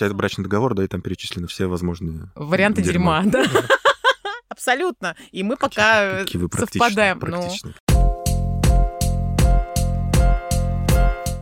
тебя это брачный договор, да, и там перечислены все возможные... Варианты дерьма, да. Абсолютно. И мы пока практичные, совпадаем. Ну, практичные.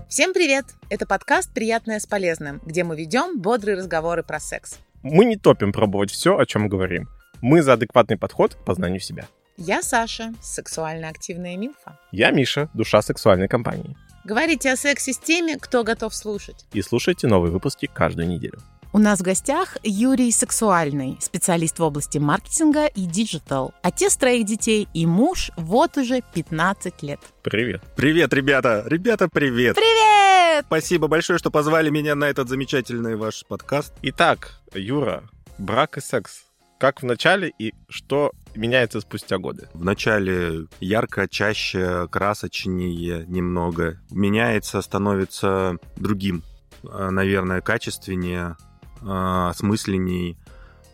Всем привет! Это подкаст «Приятное с полезным», где мы ведем бодрые разговоры про секс. Мы не топим пробовать все, о чем говорим. Мы за адекватный подход к познанию себя. Я Саша, сексуально активная милфа. Я Миша, душа сексуальной компании. Говорите о сексе с теми, кто готов слушать. И слушайте новые выпуски каждую неделю. У нас в гостях Юрий Сексуальный, специалист в области маркетинга и digital. Отец троих детей и муж вот уже 15 лет. Привет. Привет, ребята! Ребята, привет! Привет! Спасибо большое, что позвали меня на этот замечательный ваш подкаст. Итак, Юра, брак и секс. Как в начале и что меняется спустя годы? Вначале ярко, чаще, красочнее немного. Меняется, становится другим. А, Наверное, качественнее, а, осмысленней,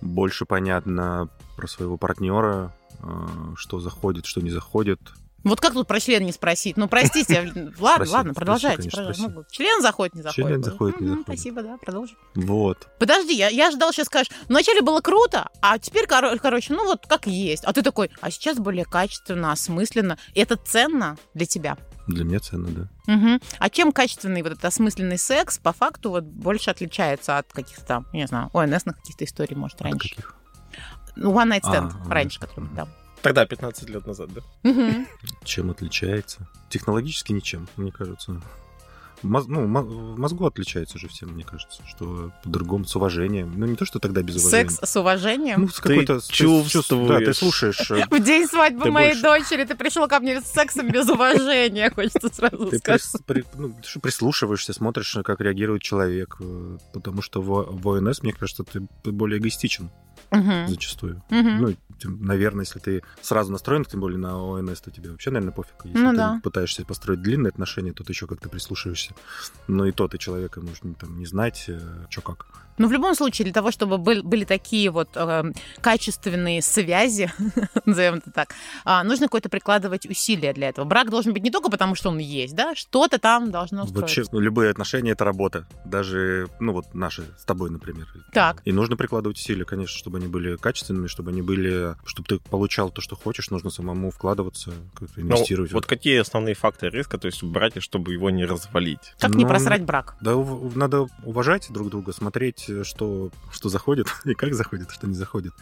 больше понятно про своего партнера, а, что заходит, что не заходит. Вот как тут про член не спросить? Ну, простите, ладно, член, продолжайте. Ну, член заходит, не заходит. Член заходит, не заходит. Спасибо, да, продолжим. Вот. Подожди, я, ожидал, сейчас скажешь, вначале было круто, а теперь, коро- короче, ну вот как есть. А ты такой, а сейчас более качественно, осмысленно. Это ценно для тебя. Для меня ценно, да. Мгм. А чем качественный вот этот осмысленный секс по факту вот больше отличается от каких-то там, не знаю, ОНСных каких-то историй, может, От раньше? каких? Ну, One Night Stand А, раньше, который там. Тогда, 15 лет назад, да? Чем отличается? Технологически ничем, мне кажется. В моз- ну, в мозгу отличается же всем, мне кажется, что по-другому, с уважением. Ну, не то, что тогда без уважения. Секс с уважением. Ну, с какой-то... с- с чувств- Да, ты чувствуешь. слушаешь. э, В день свадьбы Ты моей больше. дочери ты пришел ко мне с сексом без уважения, хочется сразу Ты сказать. ну, ты что, прислушиваешься, смотришь, как реагирует человек. э, Потому что в, ОНС, мне кажется, ты более эгоистичен зачастую. Ну, тем- наверное, если ты сразу настроен, тем более на ОНС, то тебе вообще, наверное, пофиг. Если Ну ты да. пытаешься построить длинные отношения, то ты еще как-то прислушиваешься. Но и то ты человека можешь там, не знать, что как. Ну, в любом случае, для того, чтобы был- были такие вот э, качественные связи, назовем это так, а, нужно какое-то прикладывать усилия для этого. Брак должен быть не только потому, что он есть, да, что-то там должно устроиться. Вообще, ну, любые отношения — это работа. Даже, ну, вот наши с тобой, например. Так. И нужно прикладывать усилия, конечно, чтобы они были качественными, чтобы они были... Чтобы ты получал то, что хочешь, нужно самому вкладываться, как-то Ну, инвестировать. в вот какие основные факторы риска, то есть в браке, чтобы его не развалить? Как не Ну, просрать брак? Да, надо уважать друг друга, смотреть, что, что заходит и как заходит, что не заходит.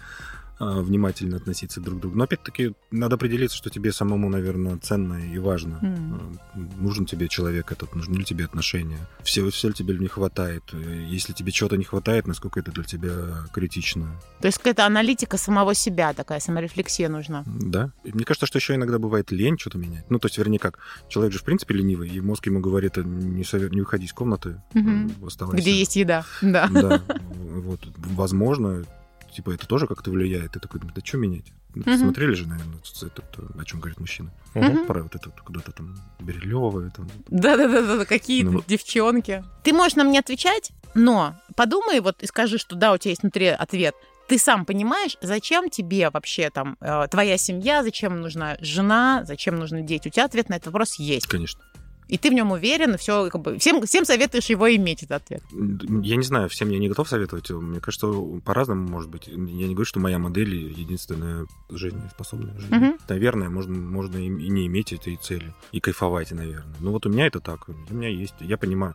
А, Внимательно относиться друг к другу. Но опять-таки надо определиться, что тебе самому, наверное, ценно и важно. А, Нужен тебе человек этот, нужны ли тебе отношения. Все, все ли тебе не хватает. Если тебе чего-то не хватает, насколько это для тебя критично. То есть какая-то аналитика самого себя, такая саморефлексия нужна. Да. И мне кажется, что еще иногда бывает лень что-то менять. Ну, то есть, вернее, как, человек же, в принципе, ленивый, и мозг ему говорит, «Э, не, совет, не выходи из комнаты, э, оставайся. Где есть еда. Да. Да, вот, возможно, типа, это тоже как-то влияет. Ты такой, да что менять? Ну, Мгм. Смотрели же, наверное, этот, о чем говорит мужчина. Мгм. Про вот это куда-то там Бирюлёвое, там. Да-да-да, какие-то Ну, девчонки. Ты можешь нам не отвечать, но подумай вот и скажи, что да, у тебя есть внутри ответ. Ты сам понимаешь, зачем тебе вообще там э, твоя семья, зачем нужна жена, зачем нужны дети? У тебя ответ на этот вопрос есть. Конечно. И ты в нем уверен, все, как бы, всем, всем советуешь его иметь, этот ответ. Я не знаю, всем я не готов советовать. Мне кажется, по-разному может быть. Я не говорю, что моя модель единственная жизнеспособная. Жизнь. Мгм. Наверное, можно, можно и не иметь этой цели. И кайфовать, наверное. Ну вот у меня это так. У меня есть. Я понимаю.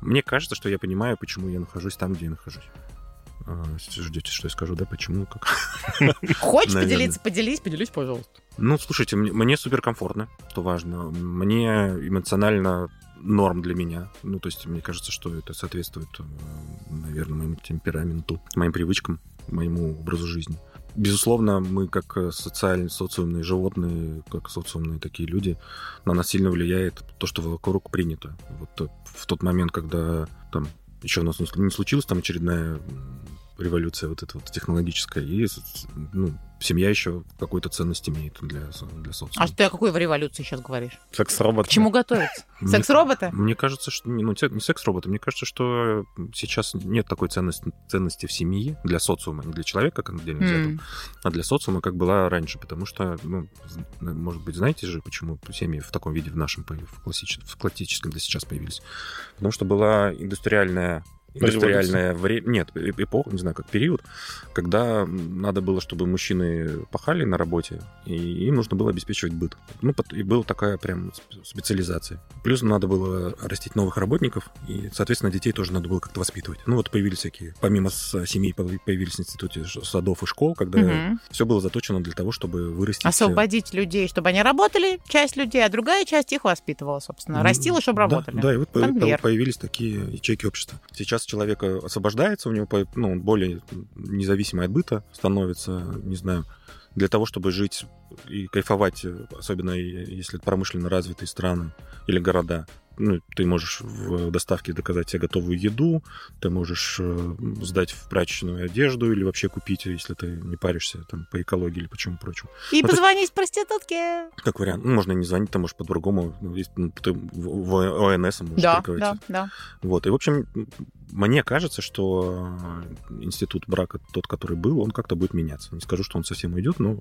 Мне кажется, что я понимаю, почему я нахожусь там, где я нахожусь. А, Ждете, что я скажу, да? Почему? Как? Хочешь поделиться, поделись, поделись, пожалуйста. Ну, слушайте, мне, мне супер комфортно, что важно. Мне эмоционально норм для меня. Ну, то есть, мне кажется, что это соответствует, э, наверное, моему темпераменту, моим привычкам, моему образу жизни. Безусловно, мы как э, социальные, социумные животные, как социумные такие люди, на нас сильно влияет то, что вокруг принято. Вот э, в тот момент, когда там еще у нас не случилась там очередная революция вот эта вот технологическая, и ну, семья еще какую-то ценность имеет для, для социума. А ты о какой революции сейчас говоришь? Секс-робот. К чему готовиться? Мне- Секс-роботы? Мне кажется, что ну, не секс-роботы. Мне кажется, что сейчас нет такой ценности, ценности в семье для социума, не для человека, как отдельно взятого, М. а для социума, как была раньше. Потому что, ну, з- может быть, знаете же, почему семьи в таком виде в нашем, в, классич- в классическом для сейчас появились? Потому что была индустриальная индустриальное время, нет, эпоха, не знаю, как период, когда надо было, чтобы мужчины пахали на работе, и им нужно было обеспечивать быт. Ну, и была такая прям специализация. Плюс надо было растить новых работников, и, соответственно, детей тоже надо было как-то воспитывать. Ну, вот появились всякие, помимо семей, появились в институте садов и школ, когда угу. все было заточено для того, чтобы вырастить... Освободить людей, чтобы они работали, часть людей, а другая часть их воспитывала, собственно. Растила, чтобы работали. Да, да и вот Конвейер. появились такие ячейки общества. Сейчас человек освобождается, у него ну, более независимый от быта становится, не знаю, для того, чтобы жить и кайфовать, особенно если это промышленно развитые страны или города, ну, ты можешь в доставке заказать себе готовую еду, ты можешь э, сдать в прачечную одежду или вообще купить, если ты не паришься там, по экологии или по чему прочему. И ну, позвонить есть, проститутке. Как вариант. Ну, можно не звонить, ты можешь по-другому. Ну, ну, ты в ОНС можешь да, да, да. Вот. И, в общем, мне кажется, что институт брака, тот, который был, он как-то будет меняться. Не скажу, что он совсем уйдет, но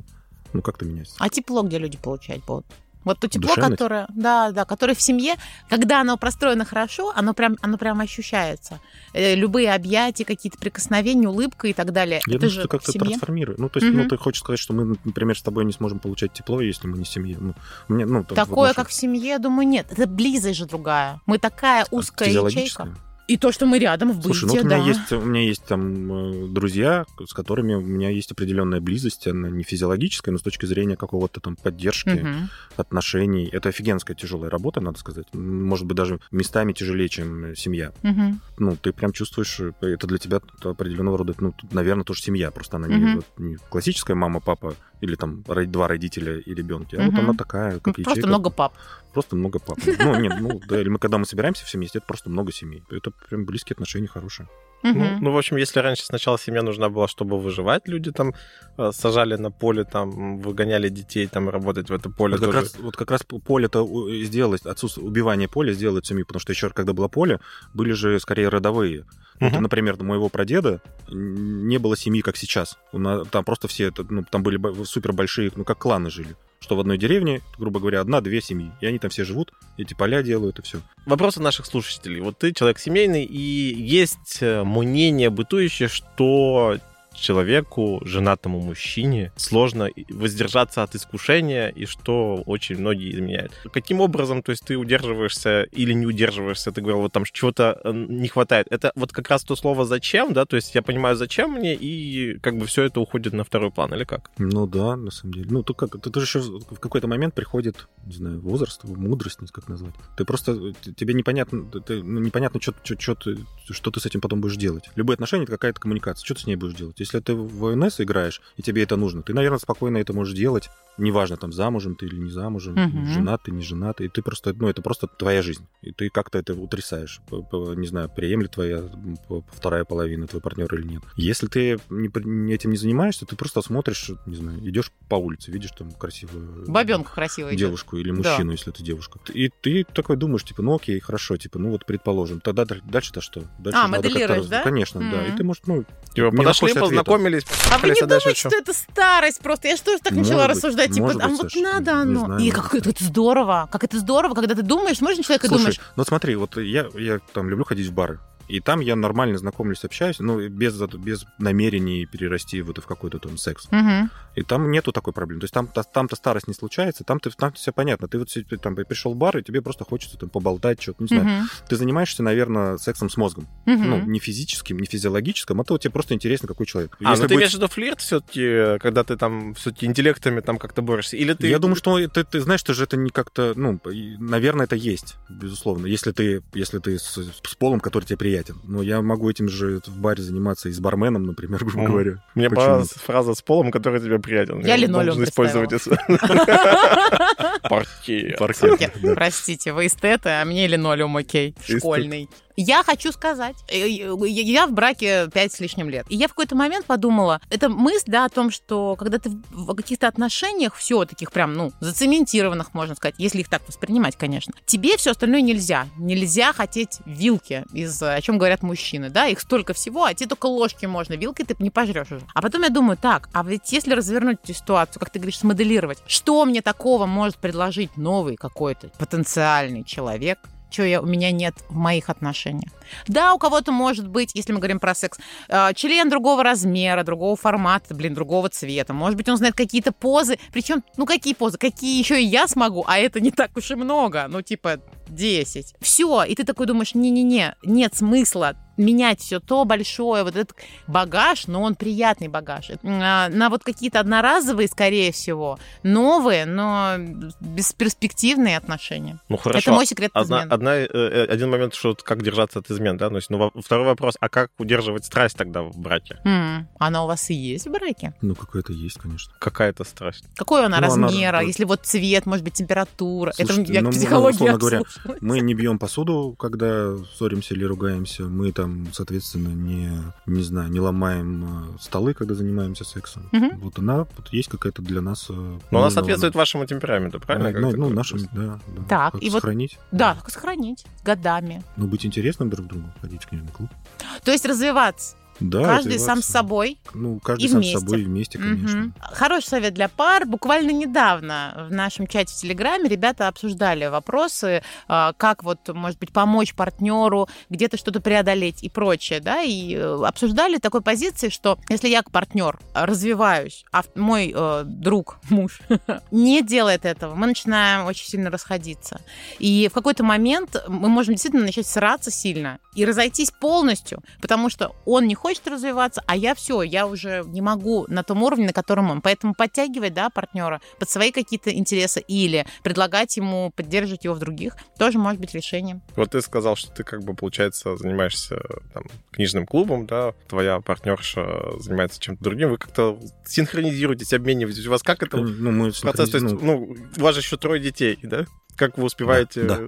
ну, как-то меняется. А тепло где люди получать будут? Вот то тепло, Душевность. которое, да, да, которое в семье, когда оно простроено хорошо, оно прям, оно прям ощущается. Э, любые объятия, какие-то прикосновения, улыбка и так далее. Я это думаю, же что как-то трансформирует. Ну, то есть, угу. ну, ты хочешь сказать, что мы, например, с тобой не сможем получать тепло, если мы не семья. Ну, мне, ну, Такое, нашей... как в семье, думаю, нет. Это близость же другая. Мы такая узкая ячейка. И то, что мы рядом в быте, Слушай, ну, вот да. у, меня есть, у меня есть там э, друзья, с которыми у меня есть определенная близость, она не физиологическая, но с точки зрения какого-то там поддержки, угу. отношений. Это офигенская тяжелая работа, надо сказать. Может быть, даже местами тяжелее, чем семья. Угу. Ну, ты прям чувствуешь, э, это для тебя определенного рода, ну, наверное, тоже семья, просто она угу. не, не классическая мама, папа или там два родителя и ребенки, а угу. вот она такая, как ну, Просто много пап. Просто много пап. Ну, нет, ну, да, или мы когда мы собираемся все вместе, это просто много семей. Это прям близкие отношения, хорошие. Ну, ну, в общем, если раньше сначала семья нужна была, чтобы выживать, люди там э, сажали на поле, там выгоняли детей, там работать в это поле. Вот как, раз, вот как раз поле-то сделалось, отсутствие убивания поля сделает семью, потому что еще когда было поле, были же скорее родовые. Uh-huh. Вот, например, у моего прадеда не было семьи, как сейчас. Там просто все, ну, там были супер большие, ну, как кланы жили что в одной деревне, грубо говоря, одна-две семьи, и они там все живут, эти поля делают, и все. Вопросы наших слушателей. Вот ты человек семейный, и есть э, мнение бытующее, что человеку, женатому мужчине, сложно воздержаться от искушения, и что очень многие изменяют. Каким образом, то есть ты удерживаешься или не удерживаешься, ты говорил, вот там чего-то э, не хватает. Это вот как раз то слово «зачем», да, то есть я понимаю, зачем мне, и как бы все это уходит на второй план, или как? Ну да, на самом деле. Ну, то как, ты же еще в какой-то момент приходит, не знаю, возраст, мудрость, как назвать. Ты просто, тебе непонятно, ты, ну, непонятно, что, что, что, ты, что ты с этим потом будешь делать. Любые отношения — это какая-то коммуникация. Что ты с ней будешь делать? Если ты в ОНС играешь, и тебе это нужно, ты, наверное, спокойно это можешь делать. Неважно, там, замужем ты или не замужем, угу. женат ты, не женат. И ты просто, ну, это просто твоя жизнь. И ты как-то это утрясаешь. Не знаю, приемлет твоя вторая половина, твой партнер или нет. Если ты не, этим не занимаешься, ты просто смотришь, не знаю, идешь по улице, видишь там красивую... Бабенку красивую Девушку идет. или мужчину, да. если ты девушка. И ты такой думаешь, типа, ну окей, хорошо, типа, ну вот предположим. Тогда дальше-то что? Дальше а, моделируешь, да? Конечно, mm-hmm. да. И ты, может, ну... Типа, подошли, познакомились, А вы не думаете, что это старость просто? Я же тоже так начала рассуждать, типа, а вот надо оно. И как это здорово, как это здорово, когда ты думаешь, на человека думаешь... ну смотри, вот я, я там люблю ходить в бары. И там я нормально знакомлюсь, общаюсь, ну, без, без намерений перерасти вот в какой-то там секс. Угу. И там нету такой проблемы. То есть там, там-то старость не случается, там, ты, там все понятно. Ты вот там пришел в бар, и тебе просто хочется там поболтать, что-то, не знаю. Угу. Ты занимаешься, наверное, сексом с мозгом. Угу. Ну, не физическим, не физиологическим, а то тебе просто интересно, какой человек. А, Если ну ты будет... имеешь в виду флирт все-таки, когда ты там все-таки интеллектами там как-то борешься? Или ты... Я думаю, что ты, ты знаешь, что же это не как-то, ну, наверное, это есть, безусловно. Если ты, если ты с, с полом, который тебе приятен. Но я могу этим же в баре заниматься и с барменом, например, грубо говоря. Мне понравилась фраза с полом, который тебе приятен. Я линолеум использовать. Паркет. Простите, вы эстеты, а мне линолеум окей. Школьный. Я хочу сказать, э, э, я в браке пять с лишним лет. И я в какой-то момент подумала, это мысль, да, о том, что когда ты в каких-то отношениях, все таких прям, ну, зацементированных, можно сказать, если их так воспринимать, конечно, тебе все остальное нельзя. Нельзя хотеть вилки, из, о чем говорят мужчины, да, их столько всего, а тебе только ложки можно, вилкой ты не пожрешь уже. А потом я думаю, так, а ведь если развернуть эту ситуацию, как ты говоришь, смоделировать, что мне такого может предложить новый какой-то потенциальный человек, чего я, у меня нет в моих отношениях. Да, у кого-то может быть, если мы говорим про секс, э, член другого размера, другого формата, блин, другого цвета. Может быть, он знает какие-то позы. Причем, ну какие позы? Какие еще и я смогу, а это не так уж и много. Ну, типа, 10. Все, и ты такой думаешь, не-не-не, нет смысла менять все то большое, вот этот багаж, но он приятный багаж. А, на вот какие-то одноразовые, скорее всего, новые, но бесперспективные отношения. Ну хорошо. Это мой секрет одна, одна, э, э, Один момент, что как держаться от измен, да? То есть, ну, второй вопрос, а как удерживать страсть тогда в браке? М, Она у вас и есть в браке? Ну, какое-то есть, конечно. Какая-то страсть. Какой она Ну, она- размера? вот- Если вот цвет, может быть, температура. Слушайте, Это я ну, психологии условно говоря. Мы не бьем посуду, когда ссоримся или ругаемся. Мы там, соответственно, не, не знаю, не ломаем э, столы, когда занимаемся сексом. Мгм. Вот она вот есть какая-то для нас. э, Но она соответствует вашему темпераменту, правильно? Ну, ну, ну, нашим, да, да. Так, Как и вот- сохранить. Да, как сохранить годами. Ну, быть интересным друг другу, ходить в книжный клуб. То есть развиваться. Да, Каждый сам с собой. Ну, каждый и сам вместе. с собой и вместе, конечно. Мгм. Хороший совет для пар. Буквально недавно в нашем чате в Телеграме ребята обсуждали вопросы, а, как вот, может быть, помочь партнеру, где-то что-то преодолеть и прочее, да, и э, обсуждали такой позиции, что если я как партнер развиваюсь, а мой э, друг, муж, не делает этого, мы начинаем очень сильно расходиться. И в какой-то момент мы можем действительно начать сраться сильно и разойтись полностью, потому что он не хочет развиваться, а я все, я уже не могу на том уровне, на котором он. Поэтому подтягивать, да, партнера под свои какие-то интересы или предлагать ему поддерживать его в других тоже может быть решением. Вот ты сказал, что ты как бы, получается, занимаешься там, книжным клубом, да, твоя партнерша занимается чем-то другим, вы как-то синхронизируетесь, обмениваетесь. У вас как это Ну, мы процесс? То есть, ну, ну, у вас же еще трое детей, да? Как вы успеваете... Да,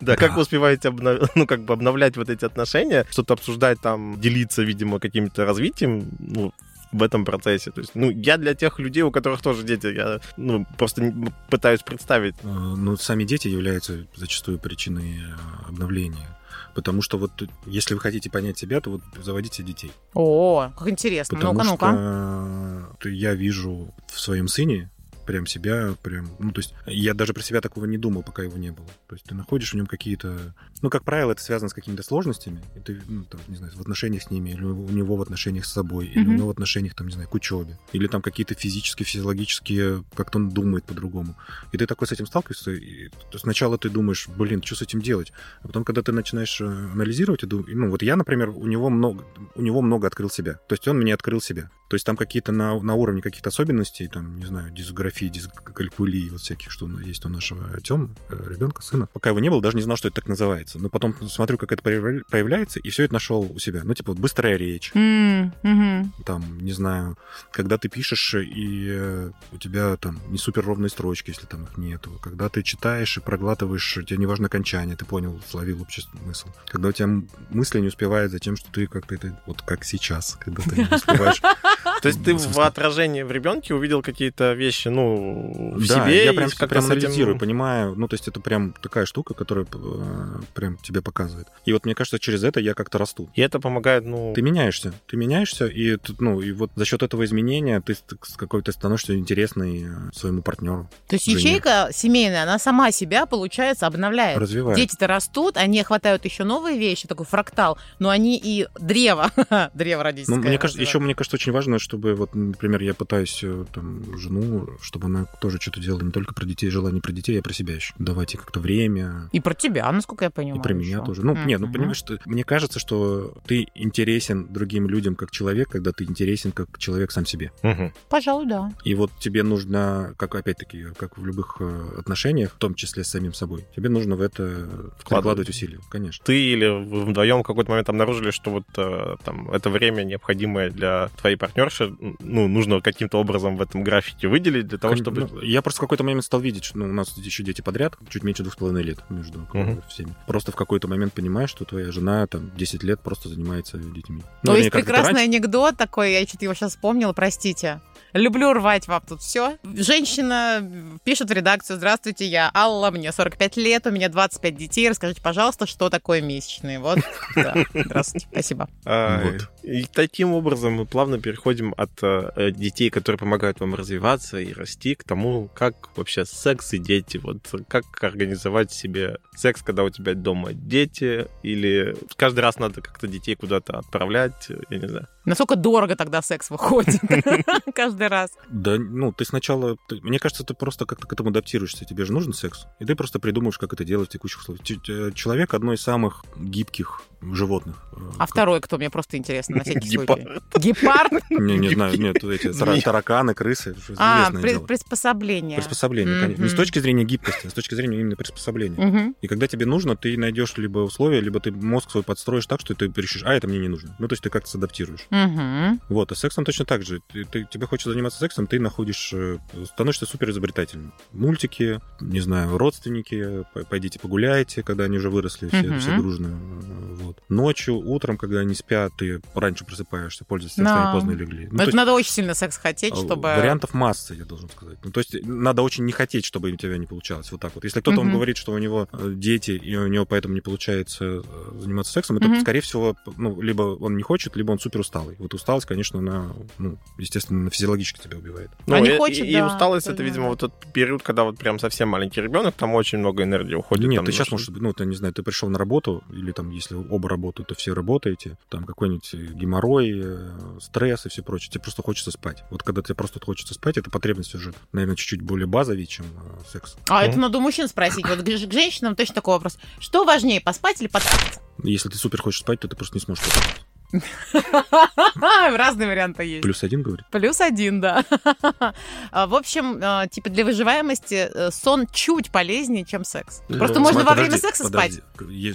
Да, как Да. вы успеваете обна- ну, как бы обновлять вот эти отношения, что-то обсуждать там, делиться, видимо, каким-то развитием, ну, в этом процессе. То есть, ну, я для тех людей, у которых тоже дети, я, ну, просто пытаюсь представить. Э, Ну, сами дети являются зачастую причиной э, обновления. Потому что вот если вы хотите понять себя, то вот заводите детей. О, как интересно. Потому Ну-ка, что ну-ка. э, я вижу в своем сыне прям себя, прям, ну, то есть я даже про себя такого не думал, пока его не было. То есть ты находишь в нем какие-то, ну, как правило, это связано с какими-то сложностями, и ты, ну, там, не знаю, в отношениях с ними, или у него в отношениях с собой, или у Мгм. него в отношениях, там, не знаю, к учебе, или там какие-то физические, физиологические, как-то он думает по-другому. И ты такой с этим сталкиваешься, и сначала ты думаешь, блин, что с этим делать? А потом, когда ты начинаешь э, анализировать, и дум- ну, вот я, например, у него много, у него много открыл себя. То есть он мне открыл себя. То есть там какие-то на, на уровне каких-то особенностей, там, не знаю, дисграфии, дискалькулии, вот всяких, что есть у нашего Тёмы, ребенка, сына. Пока его не было, даже не знал, что это так называется. Но потом смотрю, как это проявляется, и все это нашел у себя. Ну, типа, вот быстрая речь, мгм. там, не знаю, когда ты пишешь, и э, у тебя там не супер ровные строчки, если там их нету. Когда ты читаешь и проглатываешь, тебе не важно окончание, ты понял, словил общий смысл. Когда у тебя мысли не успевают за тем, что ты как-то это, вот как сейчас, когда ты не успеваешь. То есть ты В отражении в ребенке увидел какие-то вещи, ну, в Да, себе, я прям, как-то прям с этим- анализирую, понимаю. Ну, то есть это прям такая штука, которая э, прям тебе показывает. И вот мне кажется, через это я как-то расту. И это помогает, ну, Ты меняешься, ты меняешься, и тут, ну, и вот за счет этого изменения ты с- какой-то становишься интересный э, своему партнеру, То есть Жене. ячейка семейная, она сама себя, получается, обновляет. развивает. Дети-то растут, они хватают еще новые вещи, такой фрактал, но они и древо, древо Ну, родительское. мне кажется, еще мне кажется очень важно, чтобы вот, например, я пытаюсь э, там жену, чтобы она тоже что-то делала не только про детей, жила не про детей, а про себя еще. Давать ей как-то время, И про тебя, насколько я понимаю. И про меня еще. тоже. Ну, нет, ну понимаешь, что мне кажется, что ты интересен другим людям как человек, когда ты интересен как человек сам себе. мгм. Пожалуй, да. И вот тебе нужно, как опять-таки, как в любых э, отношениях, в том числе с самим собой, тебе нужно в это вкладывать усилия, конечно. ты или вы вдвоем в какой-то момент обнаружили, что вот э, там это время необходимое для твоей партнерши, ну, нужно каким-то образом в этом графике выделить для того, чтобы... ну, я просто в какой-то момент стал видеть, что ну, у нас еще дети подряд, чуть меньше двух с половиной лет между Мгм. всеми. Просто в какой-то момент понимаешь, что твоя жена там 10 лет просто занимается детьми. То Ну, есть прекрасный раньше. анекдот такой, я что-то его сейчас вспомнила, простите. Люблю рвать вам тут все. Женщина пишет в редакцию, здравствуйте, я Алла, мне 45 лет, у меня 25 детей, расскажите, пожалуйста, что такое месячные. Вот, да, здравствуйте, спасибо. А, Вот. И таким образом мы плавно переходим переходим от э, детей, которые помогают вам развиваться и расти, к тому, как вообще секс и дети. Вот как организовать себе секс, когда у тебя дома дети, или каждый раз надо как-то детей куда-то отправлять, я не знаю. Насколько дорого тогда секс выходит каждый раз? Да, ну, ты сначала... Ты, мне кажется, ты просто как-то к этому адаптируешься. Тебе же нужен секс. И ты просто придумаешь, как это делать в текущих условиях. Ч- Человек одно из самых гибких животных. э, А как- второй кто? Мне просто интересно, на всякий Гепард. случай. Гепард? Не, не знаю, нет, эти тараканы, крысы, А, приспособление. Приспособление, конечно. Не с точки зрения гибкости, а с точки зрения именно приспособления. И когда тебе нужно, ты найдешь либо условия, либо ты мозг свой подстроишь так, что ты решишь, а это мне не нужно. Ну, то есть ты как-то адаптируешь. Мгм. Вот, а сексом точно так же. Ты, ты- тебе хочется заниматься сексом, ты находишь, э, становишься супер изобретательным. Мультики, не знаю, родственники, пойдите погуляйте, когда они уже выросли, все, Мгм. все дружно. э, Вот. Ночью, утром, когда они спят, ты раньше просыпаешься, пользуясь тем, Да. что они поздно легли. Ну, это есть, надо очень сильно секс хотеть, а, чтобы... Вариантов масса, я должен сказать. Ну, то есть надо очень не хотеть, чтобы у тебя не получалось. Вот так вот. Если кто-то вам Мгм. говорит, что у него э, дети, и у него поэтому не получается заниматься сексом, это, Мгм. скорее всего, ну, либо он не хочет, либо он супер усталый. Вот усталость, конечно, она, ну, естественно, физиологически тебя убивает. Ну, А не и, хочет, и- и да, усталость тоже это, видимо, вот тот период, когда вот прям совсем маленький ребенок, там очень много энергии уходит. Нет, там ты сейчас, что- может быть, ну, ты, не знаю, ты пришел на работу, или там, если оба работают, то все работаете, там какой-нибудь геморрой, э, стресс и все прочее. Тебе просто хочется спать. Вот когда тебе просто хочется спать, эта потребность уже, наверное, чуть-чуть более базовее, чем э, секс. А это Мгм. надо у мужчин спросить. Вот к женщинам точно такой вопрос. Что важнее, поспать или потрахаться? Если ты супер хочешь спать, то ты просто не сможешь спать. Разные варианты есть. Плюс один, говорит? Плюс один, да. А, В общем, а, типа для выживаемости э, сон чуть полезнее, чем секс. Да. Просто можно во время секса спать.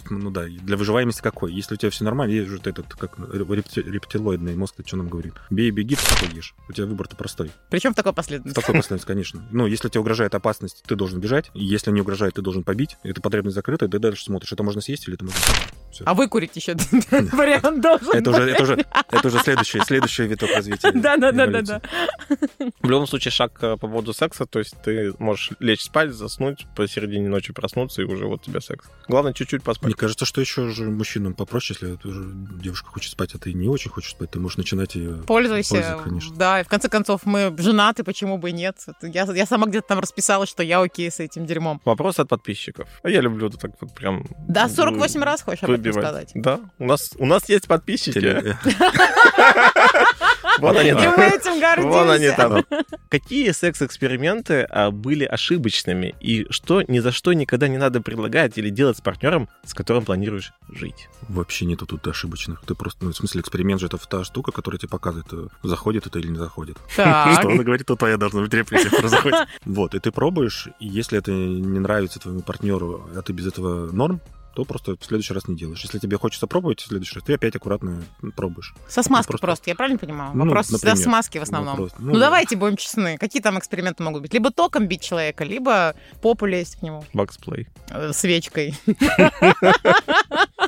ну да, для выживаемости какой? Если у тебя все нормально, есть же этот, как репти- рептилоидный мозг, что нам говорит? Бей, беги, ты ешь. У тебя выбор-то простой. Причем в такой В последовательности. такой последовательности, конечно. Ну, если тебе угрожает опасность, ты должен бежать. Если не угрожает, ты должен побить. Эта потребность закрыта, ты дальше смотришь, это можно съесть или это можно... А выкурить еще вариант должен Это уже, это уже, это уже следующий, следующий виток развития. Да-да-да-да-да. эволюции. В любом случае, шаг э, по поводу секса, то есть ты можешь лечь спать, заснуть, посередине ночи проснуться, и уже вот у тебя секс. Главное, чуть-чуть поспать. Мне кажется, что еще же мужчинам попроще, если это девушка хочет спать, а ты не очень хочешь спать, ты можешь начинать ее... Пользуйся. Пользуйся, конечно. Да, и в конце концов, мы женаты, почему бы и нет. Это Я, я сама где-то там расписалась, что я окей с этим дерьмом. Вопрос от подписчиков. А Я люблю вот так вот прям... Да, 48 раз хочешь об этом сказать. Да, у нас, у нас есть подписчики. Теле- Вот они И там. мы этим гордимся. Вон они там. Какие секс-эксперименты а, были ошибочными? И что ни за что никогда не надо предлагать или делать с партнером, с которым планируешь жить? Вообще нету тут ошибочных. Ты просто, ну, в смысле, эксперимент же это та штука, которая тебе показывает, э, заходит это или не заходит. Так. Что он говорит, то твоя должна быть реплика, которая заходит. Вот, и ты пробуешь, и если это не нравится твоему партнеру, а ты без этого норм, то просто в следующий раз не делаешь. Если тебе хочется пробовать в следующий раз, ты опять аккуратно пробуешь. Со смазкой просто- просто. я правильно понимаю? Ну, Вопрос всегда например. смазки в основном. Вопрос. Ну, Ну, давайте будем честны. Какие там эксперименты могут быть? Либо током бить человека, либо попу лезть к нему Баксплей. э, свечкой.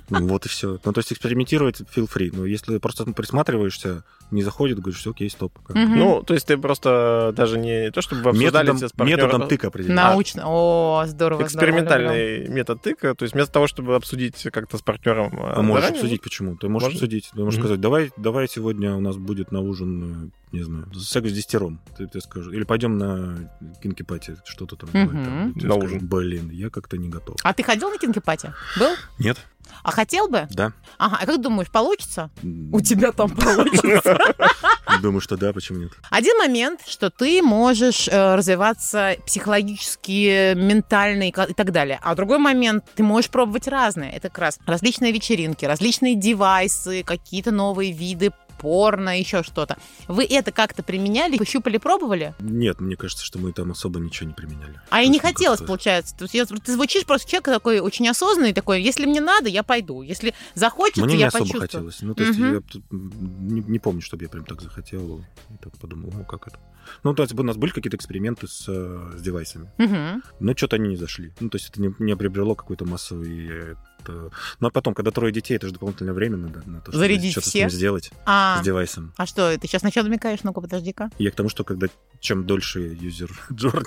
Ну, Вот и все. Ну, то есть экспериментировать feel free. Но если просто присматриваешься, не заходит, говоришь, все, окей, стоп. Мгм. Ну, то есть ты просто даже не то, чтобы вы обсуждали методом, все с партнером, методом тыка определить. Научно. О, здорово. Экспериментальный метод тыка, то есть вместо того, чтобы обсудить как-то с партнером а, Ты можешь заранее, обсудить, почему. Ты можешь Можно? обсудить. Ты можешь Мгм. сказать, давай, давай сегодня у нас будет на ужин, э, не знаю, секс с десятером. Ты, ты скажешь. Или пойдем на кинки-пати, что-то там. Мгм. бывает там. На скажешь, ужин. Блин, я как-то не готов. А ты ходил на кинки-пати? Был? Нет? А хотел бы? Да. Ага, а как думаешь, получится? У тебя там получится. Думаю, что да, почему нет. Один момент, что ты можешь э, развиваться психологически, ментально и так далее. А другой момент, ты можешь пробовать разные. Это как раз различные вечеринки, различные девайсы, какие-то новые виды порно, еще что-то. Вы это как-то применяли, пощупали, пробовали? Нет, мне кажется, что мы там особо ничего не применяли. А и не хотелось, получается. То есть я- ты звучишь просто человек такой очень осознанный, такой, если мне надо, я пойду. Если захочется, Мне не я особо почувствую. хотелось. Ну, то есть Мгм. я не, не помню, чтобы я прям так захотел. И так подумал, ну, как это. Ну, то есть у нас были какие-то эксперименты с, э, с девайсами. Мгм. Но что-то они не зашли. Ну, то есть это не, не приобрело какой-то массовый... э, это- Ну, а потом, когда трое детей, это же дополнительное время надо на то, чтобы Зарядить что-то с всех? ним сделать, А, с девайсом. а что, ты сейчас на что намекаешь? Ну-ка, подожди-ка. Я к тому, что когда чем дольше юзер джорни,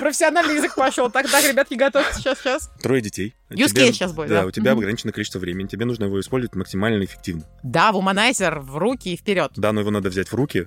Профессиональный язык пошел. Так, так, ребятки, готовьте, сейчас, сейчас. трое детей, Use Тебе- case сейчас будет, Да, да. у тебя Мгм. ограниченное количество времени, тебе нужно его использовать максимально эффективно. Да, вуманайзер в руки и вперед. Да, но его надо взять в руки,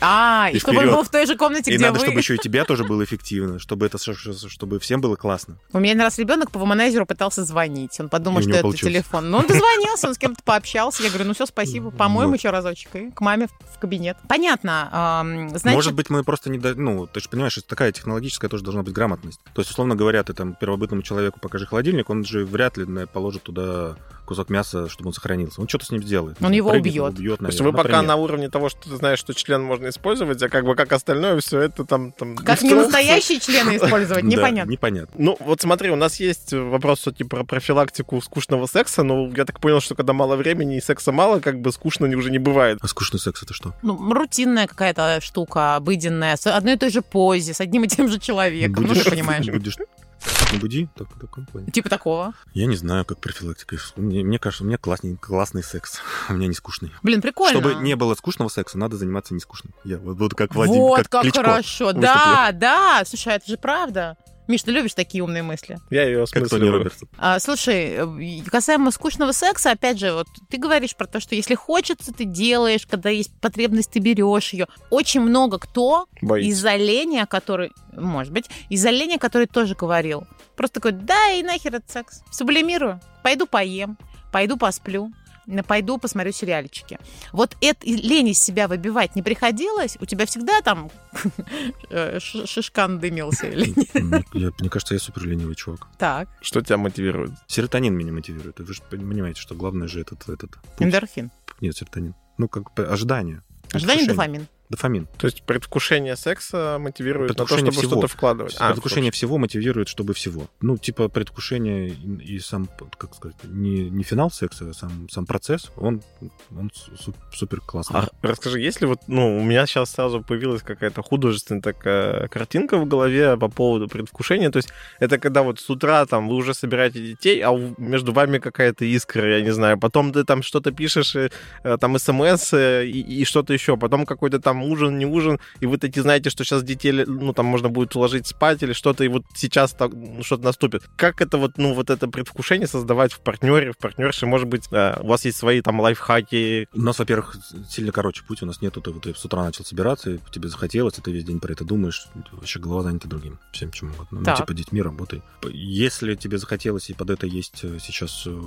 А, и, И чтобы он был в той же комнате, и где надо, вы. чтобы еще и тебя тоже было эффективно, чтобы это, чтобы всем было классно. У меня один раз ребенок по вуманайзеру пытался звонить. Он подумал, И что это телефон. Но он дозвонился, он с кем-то пообщался. Я говорю, ну все, спасибо. По-моему, еще разочек. И к маме в- кабинет. Понятно. Может быть, мы просто не... Ну, ты же понимаешь, такая технологическая тоже должна быть грамотность. То есть, условно говоря, ты там первобытному человеку покажи холодильник, он же вряд ли наверное, положит туда кусок мяса, чтобы он сохранился. Он что-то с ним сделает. Он его прыгнет, убьет. убьет То есть наверное, вы пока например. на уровне того, что ты знаешь, что член можно использовать, а как бы как остальное все это там... там как не настоящие члены использовать, Да, непонятно. непонятно. Ну, вот смотри, у нас есть вопрос все-таки про профилактику скучного секса, но я так понял, что когда мало времени и секса мало, как бы скучно уже не бывает. А скучный секс это что? Ну, рутинная какая-то штука, обыденная, с одной и той же позе, с одним и тем же человеком. Ну, ты понимаешь. Будешь не буди, так, в таком плане. Типа такого. Я не знаю, как профилактика. Мне, мне кажется, у меня классный, классный секс. У меня не скучный. Блин, прикольно. Чтобы не было скучного секса, надо заниматься нескучным. Я вот, вот как Владимир, вот как, как, Кличко. хорошо. выступил. Да, да. Слушай, а это же правда. Миш, ты любишь такие умные мысли? Я ее осмысливаю. А, слушай, э, касаемо скучного секса, опять же, вот ты говоришь про то, что если хочется, ты делаешь, когда есть потребность, ты берешь ее. Очень много кто Боится. из-за лени, который, может быть, из-за лени, который тоже говорил. Просто такой, да и нахер этот секс. Сублимирую. Пойду поем, пойду посплю, пойду посмотрю сериальчики. Вот это лень из себя выбивать не приходилось? У тебя всегда там э, шишкан дымился или нет? Мне, кажется, я супер ленивый чувак. Так, Что тебя мотивирует? Серотонин меня мотивирует. Вы же понимаете, что главное же этот... этот эндорфин. Нет, серотонин. Ну, как бы ожидание. Ожидание дофамин. Дофамин. То есть предвкушение секса мотивирует на то, Предвкушение чтобы всего. что-то вкладывать. А, предвкушение всего мотивирует, чтобы всего. Ну, типа, предвкушение и, и сам, как сказать, не, не финал секса, а сам, сам процесс, он, он су- супер классный. А расскажи, если вот, ну, у меня сейчас сразу появилась какая-то художественная такая картинка в голове по поводу предвкушения, то есть это когда вот с утра там вы уже собираете детей, а между вами какая-то искра, я не знаю, потом ты там что-то пишешь, э, э, там смс э, и, и что-то еще, потом какой-то там ужин, не ужин, и вы таки знаете, что сейчас детей, ну, там можно будет уложить спать или что-то, и вот сейчас так, ну, что-то наступит. Как это вот, ну, вот это предвкушение создавать в партнере, в партнерше, может быть, э, у вас есть свои там лайфхаки, У нас, во-первых, сильно короче путь. У нас нету, ты, вот ты с утра начал собираться, и тебе захотелось, и ты весь день про это думаешь. Вообще голова занята другим. Всем чем угодно. Ну, Так. типа, детьми работай. Если тебе захотелось, и под это есть э, сейчас э,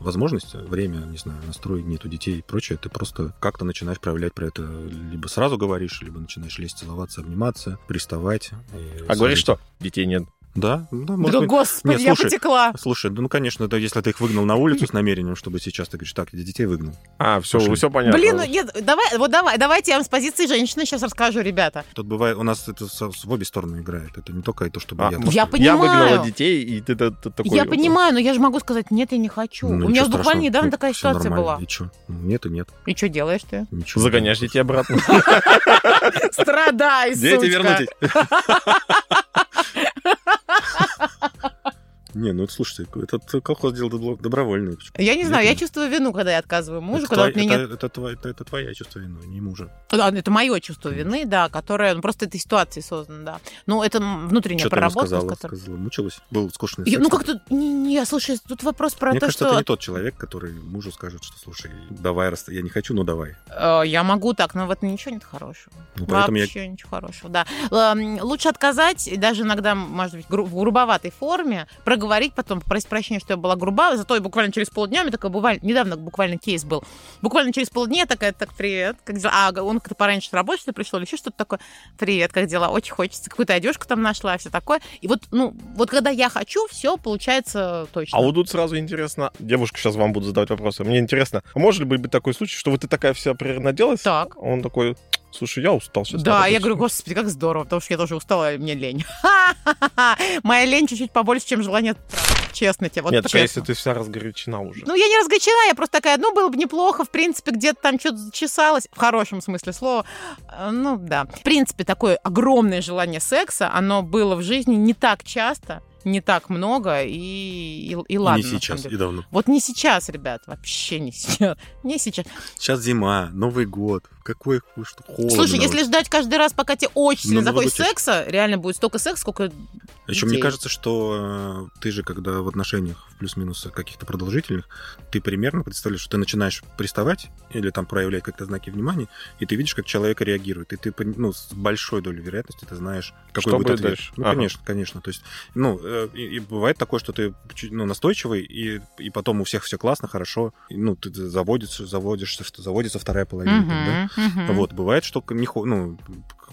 возможность, время, не знаю, настроить нету детей и прочее, ты просто как-то начинаешь проявлять про это. Либо сразу говоришь, либо начинаешь лезть, целоваться, обниматься, приставать. и а говоришь, что детей нет. Да, да, Да, может быть. господи, Нет, я слушай, потекла. Слушай, да, ну, конечно, да, если ты их выгнал на улицу с намерением, чтобы сейчас ты говоришь, так, я детей выгнал. А, все, Слушай, все понятно. Блин, ну нет, давай, вот давай, давайте я вам с позиции женщины сейчас расскажу, ребята. Тут бывает, у нас это в обе стороны играет. Это не только то, чтобы А, я... Я Я понимаю. выгнала детей, и ты, ты- ты такой... я понимаю, но я же могу сказать, нет, я не хочу. Ну, У меня страшного. буквально недавно Ну, такая ситуация нормально. была. И что? Нет и нет. И что делаешь ты? Ничего. Загоняешь детей обратно. Страдай, Дети сучка. Не, ну слушайте, этот колхоз делал добро- добровольный. Я не знаю, я Это- чувствую вину, когда я отказываю мужу, это, когда твоя- вот меня это, нет. это, твоя- это, это твоя чувство вины, не мужа. Да, это мое чувство вины, да, которое ну, просто этой ситуации создано, да. Ну, это внутренняя Что ты проработка, с сказала? которой- Сказала, мучилась? Был скучный Я- секс? Ну, как-то, не, не, слушай, тут вопрос про Мне то, кажется, что это не тот человек, который мужу скажет, что, слушай, давай, раз я не хочу, но давай. э, я могу так, но в этом ничего нет хорошего. Ну, поэтому я... Вообще ничего хорошего, да. Эм, Лучше отказать, даже иногда, может быть, в грубоватой форме, проговорить потом, попросить прощения, что я была груба, зато и буквально через полдня, у меня такой буквально, недавно буквально кейс был, буквально через полдня я такая, так, привет, как дела? А он как-то пораньше с работы пришел или еще что-то такое, привет, как дела? Очень хочется, какую-то одежку там нашла, все такое. И вот, ну, вот когда я хочу, все получается точно. А вот тут сразу интересно, девушка сейчас вам буду задавать вопросы. Мне интересно, может ли быть такой случай, что вот ты такая вся перенаделась, Так. он такой, слушай, я устал сейчас. Да, я говорю, господи, как здорово, потому что я тоже устала, и мне лень. Моя лень чуть-чуть побольше, чем желание. Честно тебе, вот Нет, так а если ты вся разгорячена уже. Ну, я не разгорячена, я просто такая, ну, было бы неплохо, в принципе, где-то там что-то зачесалось, в хорошем смысле слова. Э, Ну, да. В принципе, такое огромное желание секса, оно было в жизни не так часто, не так много, и, и, и ладно. не сейчас, и давно. Вот не сейчас, ребят, вообще не сейчас. Не сейчас. Сейчас зима, Новый год. Какой, что, холодно. Слушай, если ждать каждый раз, пока тебе очень сильно Ну, захочется секса, реально будет столько секса, сколько Еще мне кажется, что э, ты же, когда в отношениях в плюс-минус каких-то продолжительных, ты примерно представляешь, что ты начинаешь приставать или там проявлять как-то знаки внимания, и ты видишь, как человек реагирует. И ты ну, с большой долей вероятности ты знаешь, какой Что будет будет ответ. дальше? Ну, Ага. конечно, конечно. То есть, ну, э, и, и бывает такое, что ты ну, настойчивый, и, и потом у всех все классно, хорошо, и, ну, ты заводишься, заводишься, что заводится вторая половина. там, да? Мгм. Вот, бывает, что не, ну,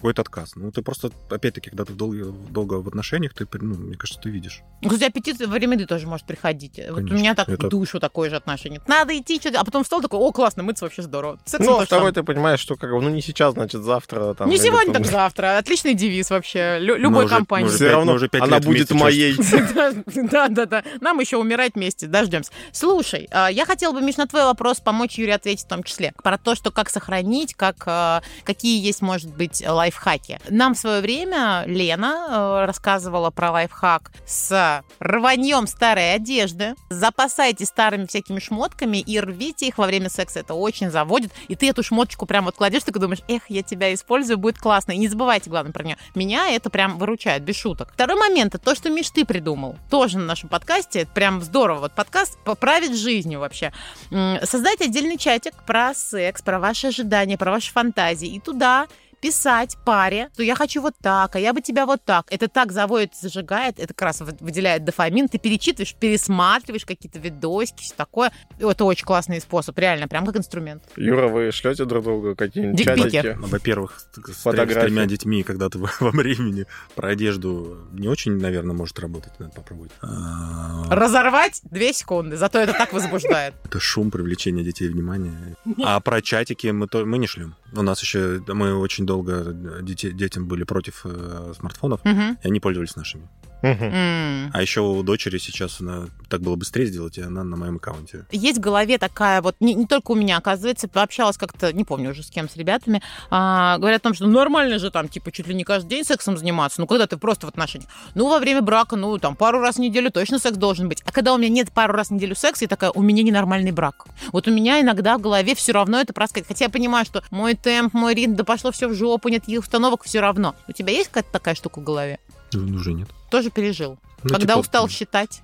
какой-то отказ. Ну, ты просто, опять-таки, когда ты долго, долго в отношениях, ты, ну, мне кажется, ты видишь. Ну, Кстати, аппетит во время еды тоже может приходить. Вот у Конечно, меня так это- душу такое же отношение. Надо идти, что-то, а потом встал такой, о, классно, мыться вообще здорово. Сексом Ну, а второй ты понимаешь, что как бы, ну не сейчас, значит, завтра. Там, Не сегодня, там- так завтра. Отличный девиз вообще. Лю- любой уже- компании. уже Все равно уже пять она лет будет моей. Да, да, да. Нам еще умирать вместе, дождемся. Слушай, а, я хотела бы, Миш, на твой вопрос помочь Юре ответить в том числе. Про то, что как сохранить, как, а, какие есть, может быть, лайфхаки. Нам в свое время Лена а, рассказывала про лайфхак с рваньем старой одежды. Запасайтесь старыми всякими шмотками и рвите их во время секса. Это очень заводит. И ты эту шмоточку прям вот кладешь, ты думаешь, эх, я тебя использую, будет классно. И не забывайте, главное, про нее. Меня это прям выручает, без шуток. Второй момент, это то, что Миш, ты придумал. Тоже на нашем подкасте. Это прям здорово. Вот подкаст поправит жизнью вообще. М, Создайте отдельный чатик про секс, про ваши ожидания, про ваши фантазии. И туда писать паре, что я хочу вот так, а я бы тебя вот так. Это так заводит, зажигает, это как раз вы- выделяет дофамин. Ты перечитываешь, пересматриваешь какие-то видосики, все такое. И Это очень классный способ, реально, прям как инструмент. Юра, вы шлете друг другу какие-нибудь чатики? Ну, Во-первых, с, тремя детьми, когда ты во времени про одежду не очень, наверное, может работать, надо попробовать. А, Разорвать две секунды, зато это так возбуждает. Это шум, привлечение детей внимания. А про чатики мы, то, мы не шлем. У нас еще, мы очень долго дети- детям были против э, смартфонов, Мгм. и они пользовались нашими. А еще у дочери сейчас она так было быстрее сделать, и она на моем аккаунте. Есть в голове такая вот, не, не только у меня, оказывается, пообщалась как-то, не помню уже с кем, с ребятами, а, говорят о том, что ну, нормально же там, типа, чуть ли не каждый день сексом заниматься, ну, когда ты просто в отношениях. Ну, во время брака, ну, там, пару раз в неделю точно секс должен быть. А когда у меня нет пару раз в неделю секса, я такая, у меня ненормальный брак. Вот у меня иногда в голове все равно это проскакивает. Хотя я понимаю, что мой темп, мой ритм, да пошло все в жопу, нет их установок, все равно. У тебя есть какая-то такая штука в голове? Ну, уже нет. Тоже пережил. Ну, когда типа, устал считать,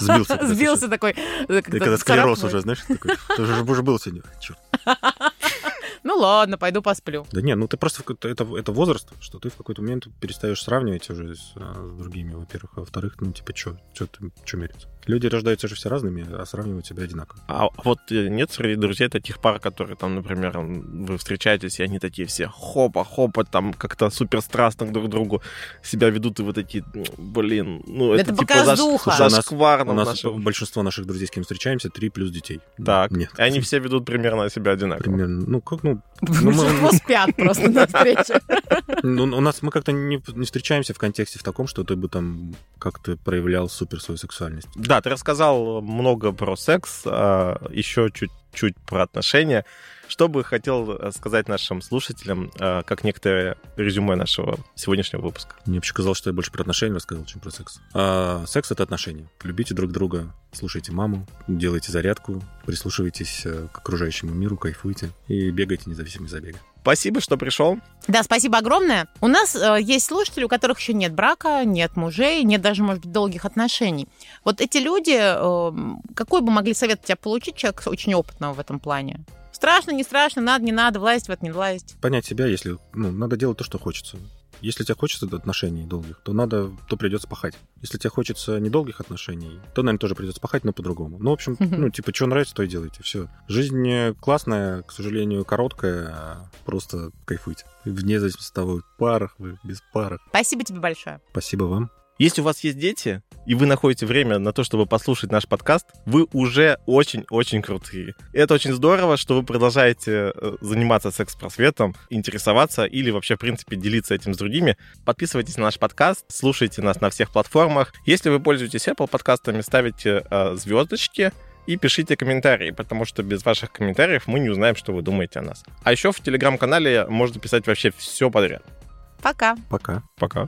Сбился. сбился такой. Ты когда склероз уже, знаешь, такой, ты уже, был сегодня. Черт. Ну ладно, пойду посплю. Да нет, ну ты просто это, это возраст, что ты в какой-то момент перестаешь сравнивать уже с, а, с другими, во-первых. А во-вторых, ну типа, что ты чё мериться? Люди рождаются же все разными, а сравнивать себя одинаково. А вот э, нет среди друзей таких пар, которые там, например, вы встречаетесь, и они такие все хопа, хопа, там как-то супер страстно друг к другу себя ведут, и вы такие, «М, блин, ну это, Это типа заш- показуха. Слушай, у нас- зашкварно У нас нашем- большинство наших друзей, с кем встречаемся, три плюс детей. Так, Нет. и они все ведут примерно себя одинаково. Примерно. Ну, как, ну, мы- Большинство спят просто на встрече. ну, у нас мы как-то не, не встречаемся в контексте в таком, что ты бы там как-то проявлял супер свою сексуальность. Да, ты рассказал много про секс, а, еще чуть-чуть про отношения. Что бы хотел сказать нашим слушателям, а, как некоторое резюме нашего сегодняшнего выпуска? Мне вообще казалось, что я больше про отношения рассказал, чем про секс. А, секс — это отношения. Любите друг друга, слушайте маму, делайте зарядку, прислушивайтесь э, к окружающему миру, кайфуйте и бегайте независимо из забега. Спасибо, что пришел. Да, спасибо огромное. У нас э, есть слушатели, у которых еще нет брака, нет мужей, нет даже, может быть, долгих отношений. Вот эти люди, э, какой бы могли совет у тебя получить человек очень опытного в этом плане? Страшно, не страшно, надо, не надо, власть в это, не власть. Понять себя, если... Ну, надо делать то, что хочется. Если тебе хочется отношений долгих, то надо, то придется пахать. Если тебе хочется недолгих отношений, то, наверное, тоже придется пахать, но по-другому. Ну, в общем, ну, типа, что нравится, то и делайте. Все. Жизнь классная, к сожалению, короткая, а просто кайфуйте. Вне зависимости от того, парах вы, без парах. Спасибо тебе большое. Спасибо вам. Если у вас есть дети, и вы находите время на то, чтобы послушать наш подкаст, вы уже очень-очень крутые. И это очень здорово, что вы продолжаете э, заниматься секс-просветом, интересоваться или вообще, в принципе, делиться этим с другими. Подписывайтесь на наш подкаст, слушайте нас на всех платформах. Если вы пользуетесь Apple подкастами, ставите э, звездочки, и пишите комментарии, потому что без ваших комментариев мы не узнаем, что вы думаете о нас. А еще в телеграм-канале можно писать вообще все подряд. Пока. Пока. Пока.